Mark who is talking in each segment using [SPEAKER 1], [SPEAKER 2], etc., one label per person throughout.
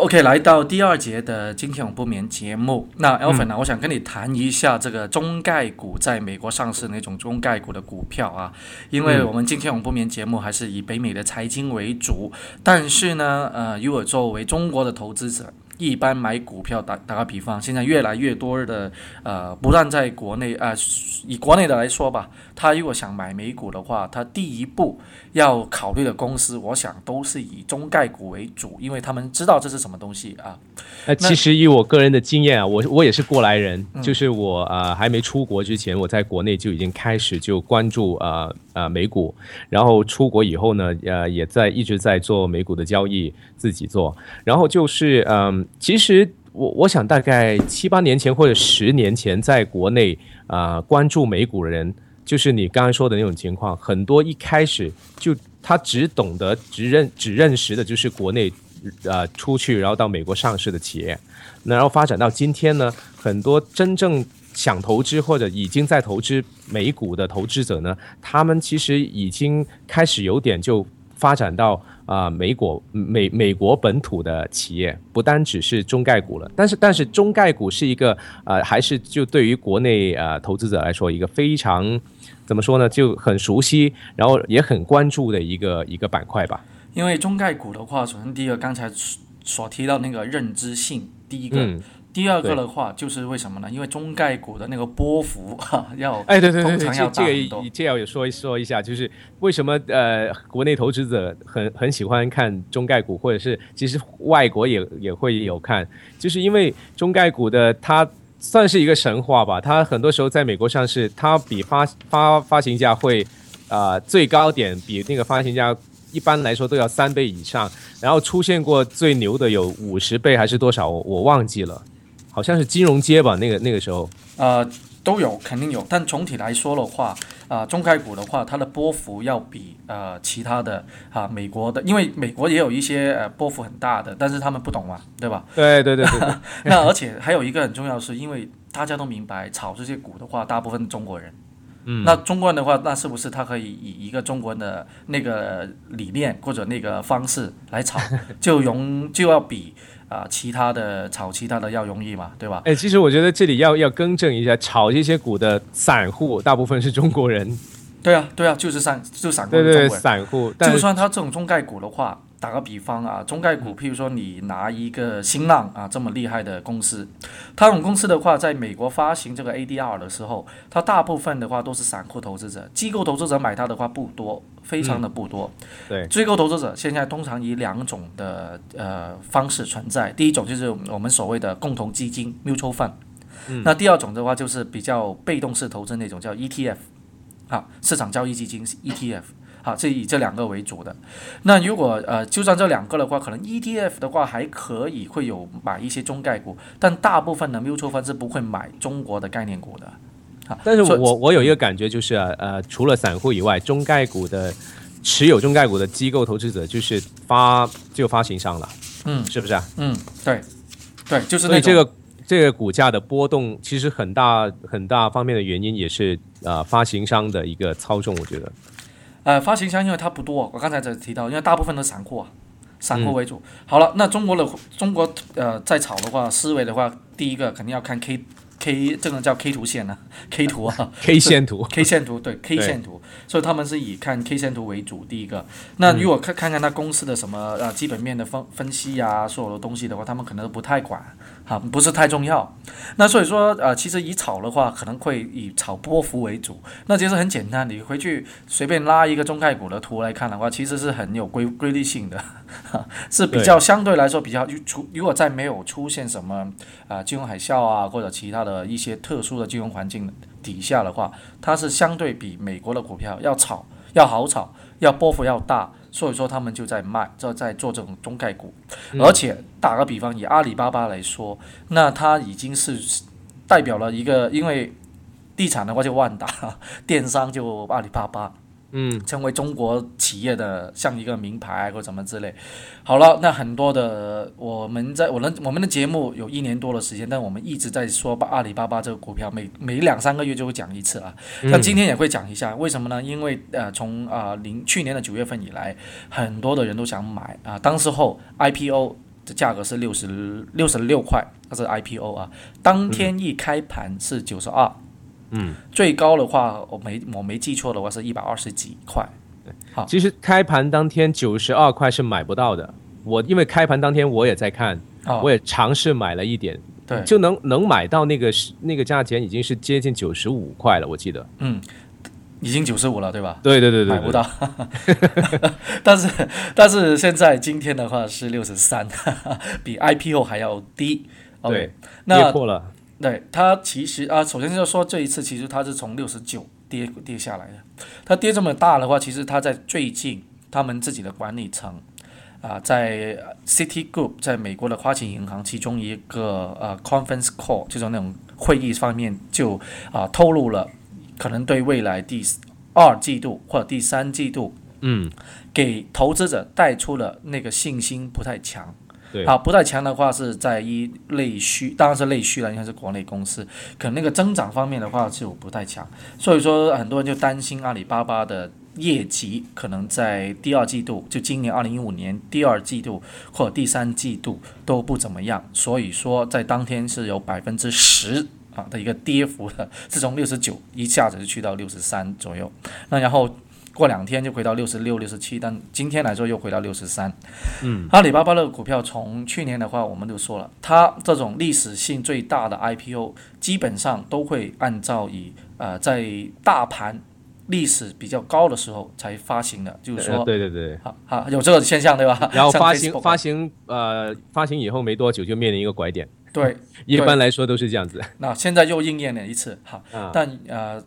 [SPEAKER 1] OK，来到第二节的今天我不眠节目。那 Alvin 呢、我想跟你谈一下这个中概股在美国上市那种中概股的股票啊，因为我们今天我们不眠节目还是以北美的财经为主，但是呢，呃，如果作为中国的投资者。一般买股票打打个比方，现在越来越多的呃，不但在国内啊、以国内的来说吧，他如果想买美股的话，他第一步要考虑的公司，我想都是以中概股为主，因为他们知道这是什么东西啊。
[SPEAKER 2] 那其实以我个人的经验啊，我我也是过来人，就是我呃还没出国之前，我在国内就已经开始就关注呃呃美股，然后出国以后呢，呃也在一直在做美股的交易，自己做，然后就是嗯、其实我我想大概七八年前或者十年前，在国内啊、关注美股的人，就是你刚刚说的那种情况，很多一开始就他只懂得只认只认识的就是国内呃出去，然后到美国上市的企业，那然后发展到今天呢，很多真正想投资或者已经在投资美股的投资者呢，他们其实已经开始有点就发展到啊、美国美美国本土的企业，不单只是中概股了。但是但是中概股是一个呃，还是就对于国内呃投资者来说一个非常怎么说呢，就很熟悉，然后也很关注的一个一个板块吧。
[SPEAKER 1] 因为中概股的话，首先第一个刚才所所提到那个认知性，第一个，
[SPEAKER 2] 嗯，
[SPEAKER 1] 第二个的话就是为什么呢？因为中概股的那个波幅哈 要
[SPEAKER 2] 哎，对对对对，
[SPEAKER 1] 通常要
[SPEAKER 2] 这这个这要也说一说一下，就是为什么呃国内投资者很很喜欢看中概股，或者是其实外国也也会有看，就是因为中概股的它算是一个神话吧，它很多时候在美国上市，它比发发发行价会呃最高点比那个发行价。一般来说都要三倍以上，然后出现过最牛的有五十倍还是多少，我我忘记了，好像是金融街吧，那个那个时候。
[SPEAKER 1] 呃都有肯定有，但总体来说的话，啊、中概股的话，它的波幅要比呃其他的啊、美国的，因为美国也有一些呃波幅很大的，但是他们不懂嘛，对吧？
[SPEAKER 2] 对对对对对，
[SPEAKER 1] 那而且还有一个很重要的是，因为大家都明白炒这些股的话，大部分中国人。
[SPEAKER 2] 嗯
[SPEAKER 1] 那中国人的话，那是不是他可以以一个中国人的那个理念或者那个方式来炒，就容就要比啊、其他的炒其他的要容易嘛，对吧？
[SPEAKER 2] 哎，其实我觉得这里要要更正一下，炒这些股的散户大部分是中国人，
[SPEAKER 1] 对啊，对啊，就是散就散户
[SPEAKER 2] 对对。散户，
[SPEAKER 1] 就算他这种中概股的话，打个比方啊，中概股，譬如说你拿一个新浪啊这么厉害的公司，它这种公司的话，在美国发行这个 ADR 的时候，它大部分的话都是散户投资者，机构投资者买它的话不多，非常的不多。
[SPEAKER 2] 对
[SPEAKER 1] 机构投资者现在通常以两种的呃方式存在，第一种就是我们所谓的共同基金 mutual fund，、那第二种的话就是比较被动式投资那种叫 ETF，啊，市场交易基金 ETF。好，这以这两个为主的。那如果呃，就算这两个的话，可能 ETF 的话还可以会有买一些中概股，但大部分的 mutual fund 是不会买中国的概念股的。啊，
[SPEAKER 2] 但是我我有一个感觉就是啊呃，除了散户以外，中概股的持有中概股的机构投资者就是发就发行商了，
[SPEAKER 1] 嗯
[SPEAKER 2] 是不是啊？
[SPEAKER 1] 嗯，对，对，就是
[SPEAKER 2] 所以这个这个股价的波动，其实很大很大方面的原因也是呃发行商的一个操纵，我觉得。
[SPEAKER 1] 呃发行商，因为它不多，我刚才才提到，因为大部分都是散户啊，散
[SPEAKER 2] 嗯。
[SPEAKER 1] 户为主。好了，那中国的中国呃在炒的话，思维的话，第一个肯定要看 K K 这个叫 K 图线啊，K 图啊，
[SPEAKER 2] K 线图，
[SPEAKER 1] K 线图对 K 线图，所以他们是以看 K 线图为主。第一个，那如果看看看他公司的什么呃基本面的分分析啊，所有的东西的话，他们可能都不太管，啊、不是太重要。那所以说呃，其实以炒的话，可能会以炒波幅为主。那其实很简单，你回去随便拉一个中概股的图来看的话，其实是很有规规律性的，是比较相对来说比较出。如果在没有出现什么啊、金融海啸啊或者其他的一些特殊的金融环境底下的话，它是相对比美国的股票要炒要好炒，要波幅要大，所以说他们就在卖，就在做这种中概股。而且打个比方，以阿里巴巴来说，那它已经是代表了一个，因为地产的话就万达，电商就阿里巴巴。
[SPEAKER 2] 嗯，
[SPEAKER 1] 成为中国企业的像一个名牌或者什么之类。好了，那很多的我们在我们我们的节目有一年多的时间，但我们一直在说阿里巴巴这个股票，每每两三个月就会讲一次啊。那今天也会讲一下，为什么呢？因为呃，从啊零去年的九月份以来，很多的人都想买啊，当时候 IPO。的价格是六十六十六块，它是 IPO 啊，当天一开盘是九十二，
[SPEAKER 2] 嗯，
[SPEAKER 1] 最高的话我没我没记错的话是一百二十几块。好
[SPEAKER 2] 其实开盘当天九十二块是买不到的。我因为开盘当天我也在看，
[SPEAKER 1] 哦，
[SPEAKER 2] 我也尝试买了一点，
[SPEAKER 1] 对，
[SPEAKER 2] 就能能买到那个是那个价钱已经是接近九十五块了，我记得。
[SPEAKER 1] 嗯，已经九十五了，对吧？
[SPEAKER 2] 对对对对，
[SPEAKER 1] 买不到，但是但是现在今天的话是六十三，比 IPO 还要低。
[SPEAKER 2] 对，跌
[SPEAKER 1] 那
[SPEAKER 2] 破了。
[SPEAKER 1] 对它其实啊，首先就说这一次其实它是从六十九跌跌下来的，它跌这么大的话，其实它在最近他们自己的管理层啊，在 City Group 在美国的花旗银行其中一个呃 conference call 就是那种会议方面就啊透露了，可能对未来第二季度或者第三季度
[SPEAKER 2] 嗯，
[SPEAKER 1] 给投资者带出了那个信心不太强。
[SPEAKER 2] 对，
[SPEAKER 1] 啊，不太强的话是在一内需，当然是内需了，应该是国内公司，可能那个增长方面的话就不太强，所以说很多人就担心阿里巴巴的业绩可能在第二季度，就今年二零一五年第二季度或者第三季度都不怎么样，所以说在当天是有百分之十。啊的一个跌幅的，是从六十九一下子就去到六十三左右，那然后过两天就回到六十六、六十七，但今天来说又回到六十三。
[SPEAKER 2] 嗯，
[SPEAKER 1] 阿里巴巴的股票从去年的话，我们就说了，它这种历史性最大的 IPO，基本上都会按照以呃在大盘历史比较高的时候才发行的，就是说，
[SPEAKER 2] 对对对。
[SPEAKER 1] 好好有这个现象对吧？
[SPEAKER 2] 然后发行发行呃发行以后没多久就面临一个拐点，
[SPEAKER 1] 对，
[SPEAKER 2] 一般来说都是这样子。
[SPEAKER 1] 那现在又应验了一次，哈，
[SPEAKER 2] 啊，
[SPEAKER 1] 但呃，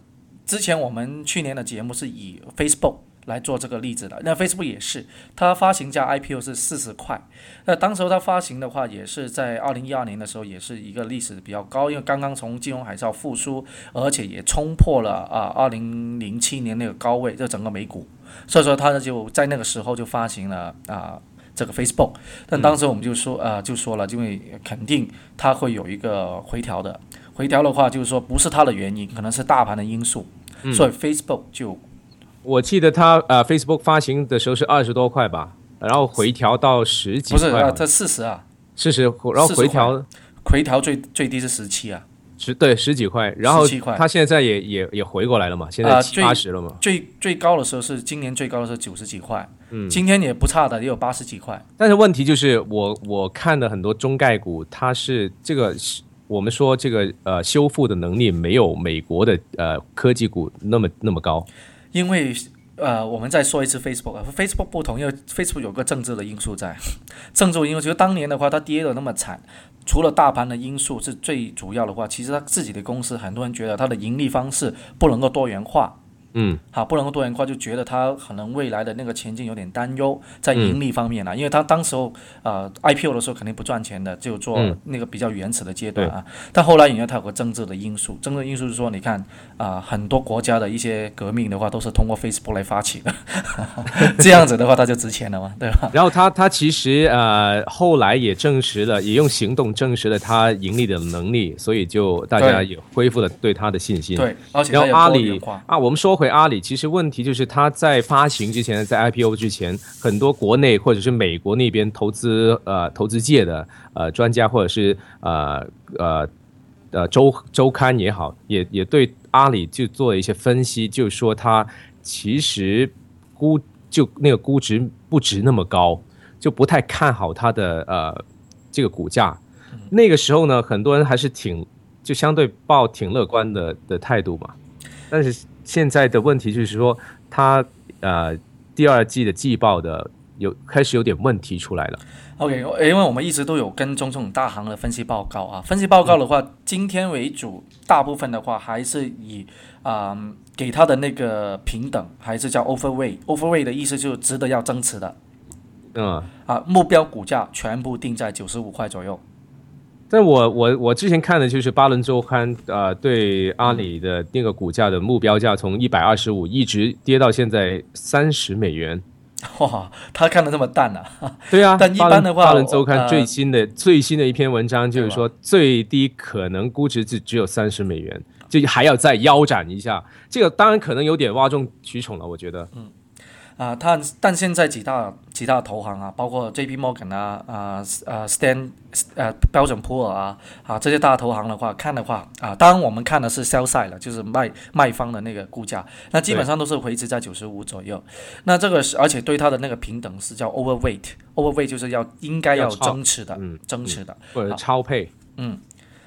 [SPEAKER 1] 之前我们去年的节目是以 Facebook 来做这个例子的，那 Facebook 也是，它发行价 IPO 是四十块，那当时候它发行的话，也是在二零一二年的时候，也是一个历史比较高，因为刚刚从金融海啸复苏，而且也冲破了啊二零零七年那个高位，就整个美股，所以说它就在那个时候就发行了啊。这个 Facebook，但当时我们就说，呃，就说了，因为肯定它会有一个回调的，回调的话，就是说不是它的原因，可能是大盘的因素，
[SPEAKER 2] 嗯。
[SPEAKER 1] 所以 Facebook 就
[SPEAKER 2] 我记得它呃 Facebook 发行的时候是二十多块吧，然后回调到十几
[SPEAKER 1] 不是啊，
[SPEAKER 2] 块好像，
[SPEAKER 1] 这四十啊，
[SPEAKER 2] 四十，然后回调
[SPEAKER 1] 回调最最低是十七啊，
[SPEAKER 2] 十对十几块，然后
[SPEAKER 1] 17块。
[SPEAKER 2] 它现在也也也回过来了嘛，现在八十了嘛。
[SPEAKER 1] 最最高的时候是今年最高的时候九十几块，
[SPEAKER 2] 嗯。
[SPEAKER 1] 今天也不差的，也有八十几块，
[SPEAKER 2] 但是问题就是我我看的很多中概股，它是这个我们说这个呃修复的能力没有美国的呃科技股那么那么高。
[SPEAKER 1] 因为呃，我们再说一次 Facebook 啊，Facebook 不同，因为 Facebook 有个政治的因素在，政治因素就是当年的话，它跌的那么惨，除了大盘的因素是最主要的话，其实它自己的公司，很多人觉得它的盈利方式不能够多元化。
[SPEAKER 2] 嗯，
[SPEAKER 1] 好，不能够多元化，就觉得它可能未来的那个前景有点担忧，在盈利方面啊，因为它当时候呃 IPO 的时候肯定不赚钱的，就做
[SPEAKER 2] 嗯
[SPEAKER 1] 那个比较原始的阶段啊。但后来因为它有个政治的因素，政治因素是说，你看啊、很多国家的一些革命的话都是通过 Facebook 来发起的，这样子的话它就值钱了嘛，对吧？
[SPEAKER 2] 然后它它其实呃后来也证实了，也用行动证实了它盈利的能力，所以就大家也恢复了对它的信心。
[SPEAKER 1] 对，而且
[SPEAKER 2] 然后阿里。啊，我们说回阿里，其实问题就是它在发行之前，在 IPO 之前，很多国内或者是美国那边投资呃投资界的呃专家或者是呃呃呃周周刊也好，也也对阿里就做了一些分析，就说它其实估就那个估值不值那么高，就不太看好它的呃这个股价。那个时候呢，很多人还是挺就相对抱挺乐观的的态度嘛。但是现在的问题就是说，它呃第二季的季报的有开始有点问题出来了。
[SPEAKER 1] OK，因为我们一直都有跟踪这种大行的分析报告啊，分析报告的话，今天为主，大部分的话还是以啊、给它的那个平等，还是叫 overweight，overweight 的意思就是值得要增持的
[SPEAKER 2] 嗯，
[SPEAKER 1] 啊，目标股价全部定在九十五块左右。
[SPEAKER 2] 但我我我之前看的就是巴伦周刊，呃，对阿里的那个股价的目标价从一百二十五一直跌到现在三十美元。
[SPEAKER 1] 哇，他看的这么淡啊！
[SPEAKER 2] 对啊，
[SPEAKER 1] 但一般的话
[SPEAKER 2] 巴伦周刊
[SPEAKER 1] 呃
[SPEAKER 2] 最新的、最新的一篇文章就是说，最低可能估值只只有三十美元，就还要再腰斩一下。这个当然可能有点哗众取宠了，我觉得。
[SPEAKER 1] 啊，但但现在几大几大投行啊，包括 J.P. Morgan 啊，啊啊 Stan 呃标准普尔啊，啊这些大投行的话，看的话啊，当然我们看的是 sell side 了，就是卖卖方的那个估价，那基本上都是维持在九十五左右。那这个是而且对它的那个平等是叫 overweight，overweight 就是要应该要增持的，
[SPEAKER 2] 嗯
[SPEAKER 1] 增持的。
[SPEAKER 2] 或者超配，
[SPEAKER 1] 嗯，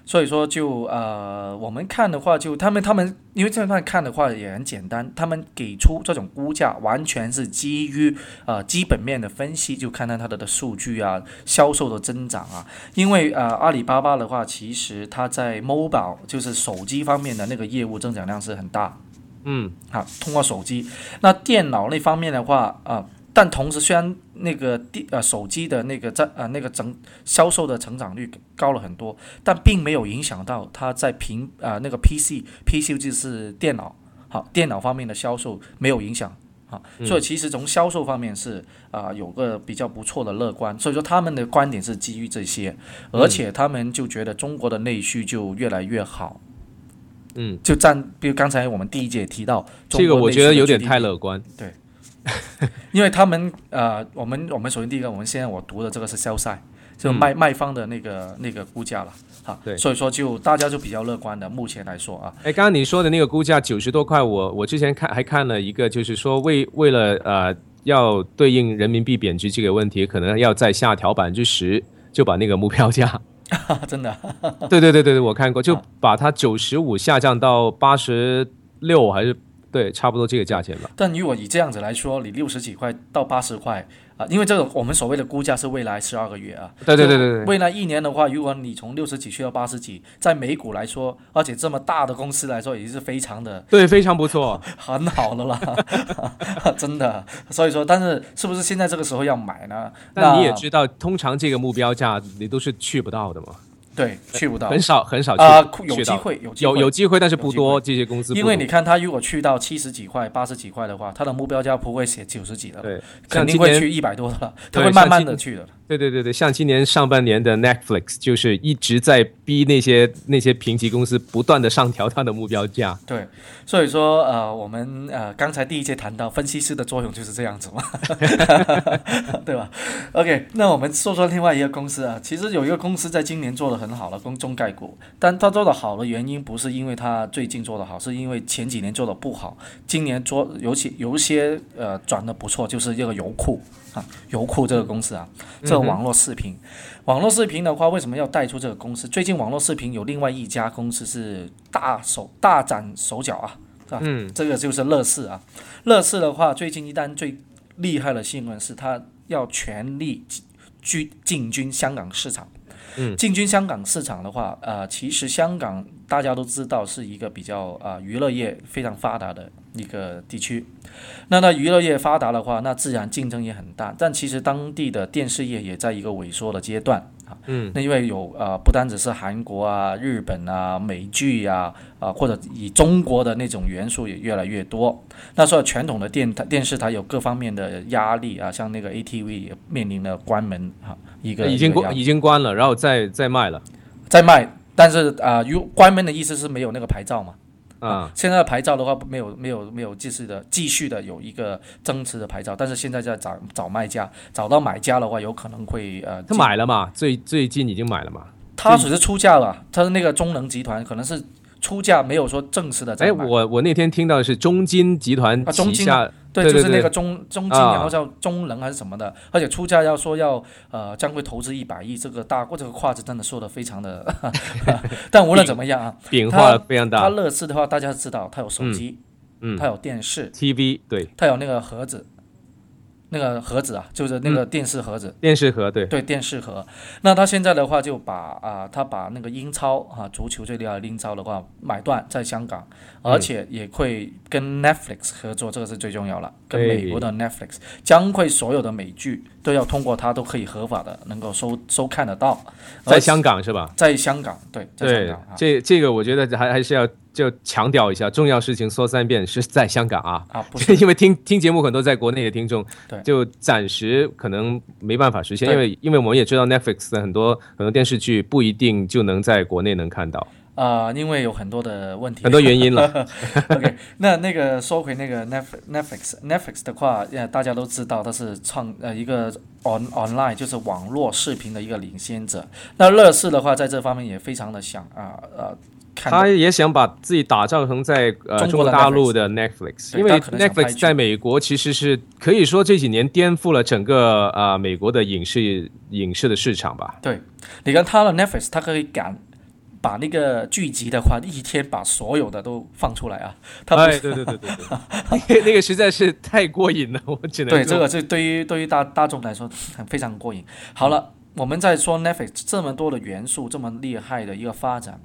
[SPEAKER 1] 所以说就呃，我们看的话就，他们他们因为这块看的话也很简单，他们给出这种估价完全是基于呃基本面的分析，就看看它的的数据啊，销售的增长啊。因为呃阿里巴巴的话，其实它在 mobile 就是手机方面的那个业务增长量是很大，
[SPEAKER 2] 嗯，
[SPEAKER 1] 啊，通过手机。那电脑那方面的话，啊、但同时虽然那个电呃手机的那个在呃那个整销售的成长率高了很多，但并没有影响到它在平啊、那个 PC PC 就是电脑好电脑方面的销售没有影响。啊，所以其实从销售方面是啊、有个比较不错的乐观，所以说他们的观点是基于这些，而且他们就觉得中国的内需就越来越好，
[SPEAKER 2] 嗯，
[SPEAKER 1] 就占，比如刚才我们第一节提到，
[SPEAKER 2] 这个我觉得有点太乐观。
[SPEAKER 1] 因为他们呃，我们我们首先第一个，我们现在我读的这个是销赛，就卖、卖方的那个那个估价了，哈，
[SPEAKER 2] 对。
[SPEAKER 1] 所以说就大家就比较乐观的，目前来说啊，
[SPEAKER 2] 哎，刚刚你说的那个估价九十多块，我我之前看还看了一个，就是说为为了呃要对应人民币贬值这个问题，可能要再下调百分之十，就把那个目标价，
[SPEAKER 1] 真的，
[SPEAKER 2] 对对对对对，我看过，就把它九十五下降到八十六，还是对，差不多这个价钱吧。
[SPEAKER 1] 但如果以这样子来说，你六十几块到八十块啊、因为这个我们所谓的估价是未来十二个月啊，
[SPEAKER 2] 对对对对对，
[SPEAKER 1] 未来一年的话，如果你从六十几去到八十几，在美股来说，而且这么大的公司来说，已经是非常的
[SPEAKER 2] 对，非常不错。
[SPEAKER 1] 很好的啦，真的。所以说，但是是不是现在这个时候要买呢？
[SPEAKER 2] 那你也知道，通常这个目标价你都是去不到的嘛，
[SPEAKER 1] 对，去不到
[SPEAKER 2] 很少很少去
[SPEAKER 1] 啊、有机会，有机会
[SPEAKER 2] 有有机会，但是不多，这些公司
[SPEAKER 1] 因为你看他如果去到七十几块、八十几块的话，他的目标价不会写九十几的，
[SPEAKER 2] 对，
[SPEAKER 1] 肯定会去一百多的了，他会慢慢的去的。
[SPEAKER 2] 对对对对，像今年上半年的 Netflix 就是一直在逼那些那些评级公司不断的上调它的目标价。
[SPEAKER 1] 对，所以说呃，我们呃刚才第一节谈到分析师的作用就是这样子嘛，对吧？OK，那我们说说另外一个公司啊，其实有一个公司在今年做了很好了，公中概股，但它做的好的原因不是因为它最近做的好，是因为前几年做的不好，今年做尤其有一些呃转的不错，就是这个油库啊，油库这个公司啊，这个网络视频。网络视频的话，为什么要带出这个公司？最近网络视频有另外一家公司是大手大展手脚啊，是吧？
[SPEAKER 2] 嗯，
[SPEAKER 1] 这个就是乐视啊。乐视的话，最近一单最厉害的新闻是它要全力进进军香港市场。进军香港市场的话，呃，其实香港大家都知道是一个比较啊、娱乐业非常发达的一个地区。那那娱乐业发达的话，那自然竞争也很大。但其实当地的电视业也在一个萎缩的阶段。
[SPEAKER 2] 嗯，
[SPEAKER 1] 那因为有呃，不单只是韩国啊、日本啊、美剧呀啊、或者以中国的那种元素也越来越多。那时候传统的电台电视台有各方面的压力啊，像那个 ATV 也面临了关门哈、一个
[SPEAKER 2] 已经关已经关了，然后再再卖了
[SPEAKER 1] 再卖，但是啊，如、关门的意思是没有那个牌照嘛。
[SPEAKER 2] 啊。
[SPEAKER 1] 现在的牌照的话，没有没有没有继续的继续的有一个增持的牌照，但是现在在找找卖家，找到买家的话，有可能会呃，
[SPEAKER 2] 他买了嘛？最最近已经买了嘛？
[SPEAKER 1] 他只是出价了，他的那个中能集团可能是出价，没有说正式的在
[SPEAKER 2] 哎，我我那天听到的是中金集团
[SPEAKER 1] 啊中金对就是那个中中金，
[SPEAKER 2] 啊。
[SPEAKER 1] 然后叫中能还是什么的，而且出价要说要呃将会投资一百亿，这个大这个跨子真的说的非常的 但无论怎么样啊，
[SPEAKER 2] 饼画非常
[SPEAKER 1] 它
[SPEAKER 2] 大。
[SPEAKER 1] 乐视的话，大家知道它有手机，
[SPEAKER 2] 嗯。
[SPEAKER 1] 它有电视
[SPEAKER 2] ，TV 对。
[SPEAKER 1] 它有那个盒子，那个盒子啊，就是那个电视盒子，
[SPEAKER 2] 电视盒对。
[SPEAKER 1] 对电视盒。那他现在的话就把啊、他把那个英超啊，足球最厉害的英超的话买断在香港，而且也会跟 Netflix 合作，这个是最重要了。跟美国的 Netflix 将会所有的美剧都要通过它都可以合法的能够收收看得到，
[SPEAKER 2] 在香港是吧？
[SPEAKER 1] 在香港对，在香港啊，
[SPEAKER 2] 这这个我觉得还还是要就强调一下，重要事情说三遍，是在香港啊。
[SPEAKER 1] 啊不是
[SPEAKER 2] 因为听听节目很多在国内的听众，
[SPEAKER 1] 对
[SPEAKER 2] 就暂时可能没办法实现，因为因为我们也知道 Netflix 的很多很多电视剧不一定就能在国内能看到。
[SPEAKER 1] 呃，因为有很多的问题，
[SPEAKER 2] 很多原因了。
[SPEAKER 1] OK，那那个说回那个 Netf- Netflix Netflix 的话，呃，大家都知道它是创呃一个 on online 就是网络视频的一个领先者。那乐视的话，在这方面也非常的想啊呃看
[SPEAKER 2] 他也想把自己打造成在呃中国大陆的 Netflix，因为 Netflix 在美国其实是可以说这几年颠覆了整个呃美国的影视影视的市场吧。
[SPEAKER 1] 对，你看他的 Netflix，他可以赶把那个剧集的话，一天把所有的都放出来啊。他
[SPEAKER 2] 哎，对对对对对，那个 那个实在是太过瘾了，我只能说
[SPEAKER 1] 对这个是对于对于大大众来说很非常过瘾。好了，我们在说 Netflix 这么多的元素，这么厉害的一个发展。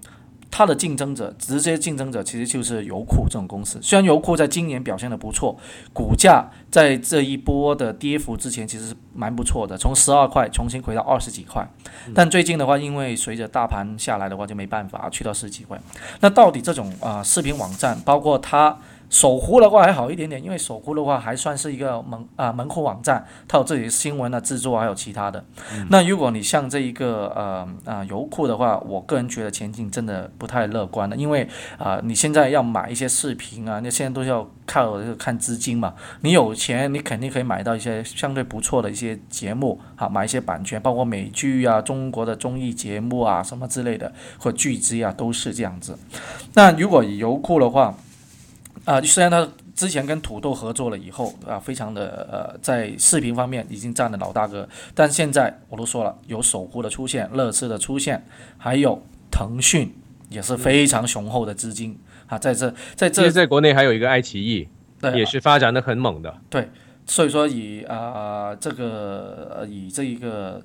[SPEAKER 1] 它的竞争者，直接竞争者其实就是油库这种公司。虽然油库在今年表现的不错，股价在这一波的跌幅之前其实是蛮不错的，从十二块重新回到二十几块。但最近的话，因为随着大盘下来的话，就没办法去到十几块。那到底这种啊、呃视频网站，包括它搜狐的话还好一点点，因为搜狐的话还算是一个门啊、门户网站，它有自己的新闻的制作，还有其他的。那如果你像这一个呃啊油库的话，我个人觉得前景真的不太乐观的，因为啊、你现在要买一些视频啊，那现在都要靠这个看资金嘛。你有钱，你肯定可以买到一些相对不错的一些节目啊，买一些版权，包括美剧啊、中国的综艺节目啊什么之类的，或剧集啊，都是这样子。那如果以优酷的话，啊、虽然他之前跟土豆合作了以后啊，非常的呃，在视频方面已经占了老大哥，但现在我都说了，有守护的出现，乐视的出现，还有腾讯也是非常雄厚的资金啊，在这在这
[SPEAKER 2] 其实在国内还有一个爱奇艺，
[SPEAKER 1] 对
[SPEAKER 2] 也是发展的很猛的。
[SPEAKER 1] 对所以说以啊、这个呃以这一个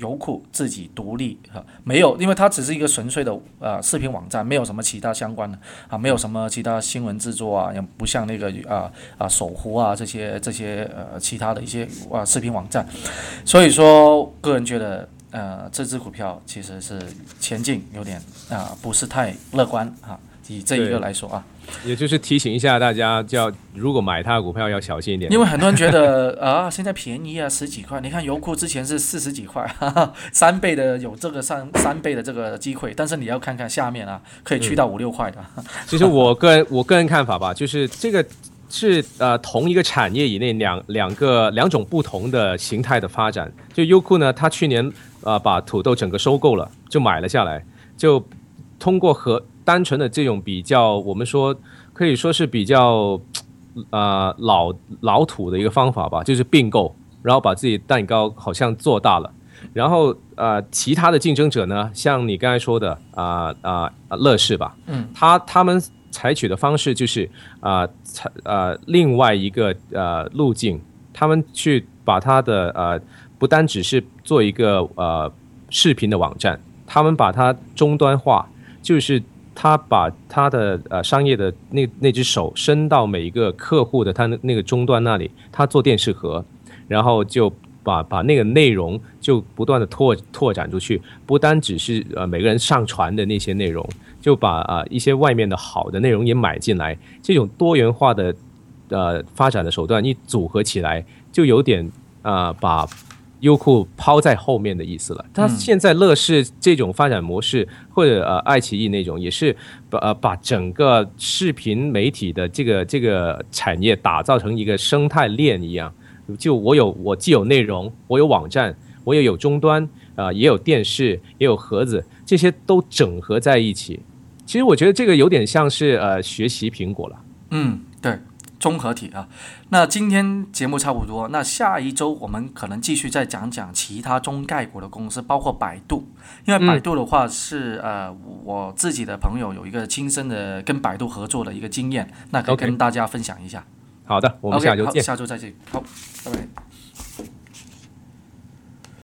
[SPEAKER 1] 优酷自己独立哈、没有，因为它只是一个纯粹的呃视频网站，没有什么其他相关的啊，没有什么其他新闻制作啊，也不像那个啊啊搜狐啊这些这些呃其他的一些啊视频网站，所以说个人觉得呃这只股票其实是前景有点啊、不是太乐观啊，以这一个来说啊。
[SPEAKER 2] 也就是提醒一下大家，就要如果买它的股票要小心一点。
[SPEAKER 1] 因为很多人觉得啊，现在便宜啊，十几块。你看优酷之前是四十几块，哈哈，三倍的有这个三三倍的这个机会，但是你要看看下面啊，可以去到五六块的。
[SPEAKER 2] 其实我个人我个人看法吧，就是这个是呃同一个产业以内两两个两种不同的形态的发展。就优酷呢，它去年呃把土豆整个收购了，就买了下来，就通过和单纯的这种比较，我们说可以说是比较呃老老土的一个方法吧，就是并购，然后把自己蛋糕好像做大了。然后呃，其他的竞争者呢，像你刚才说的啊啊、啊乐视吧，
[SPEAKER 1] 嗯，
[SPEAKER 2] 他他们采取的方式就是啊采呃另外一个呃路径，他们去把它的呃不单只是做一个呃视频的网站，他们把它终端化，就是他把他的呃商业的那那只手伸到每一个客户的他那那个终端那里，他做电视盒，然后就把把那个内容就不断的拓拓展出去，不单只是呃每个人上传的那些内容，就把啊、一些外面的好的内容也买进来，这种多元化的呃发展的手段一组合起来，就有点啊、把优酷抛在后面的意思了。它现在乐视这种发展模式，或者呃爱奇艺那种，也是把呃把整个视频媒体的这个这个产业打造成一个生态链一样。就我有我既有内容，我有网站，我也有终端，啊、也有电视，也有盒子，这些都整合在一起。其实我觉得这个有点像是呃学习苹果了。
[SPEAKER 1] 嗯，对，综合体啊。那今天节目差不多，那下一周我们可能继续再讲讲其他中概股的公司，包括百度，因为百度的话是、呃我自己的朋友有一个亲身的跟百度合作的一个经验，那可以跟大家分享一下。
[SPEAKER 2] 好的，我们下周见。
[SPEAKER 1] 下周再见。好，拜拜。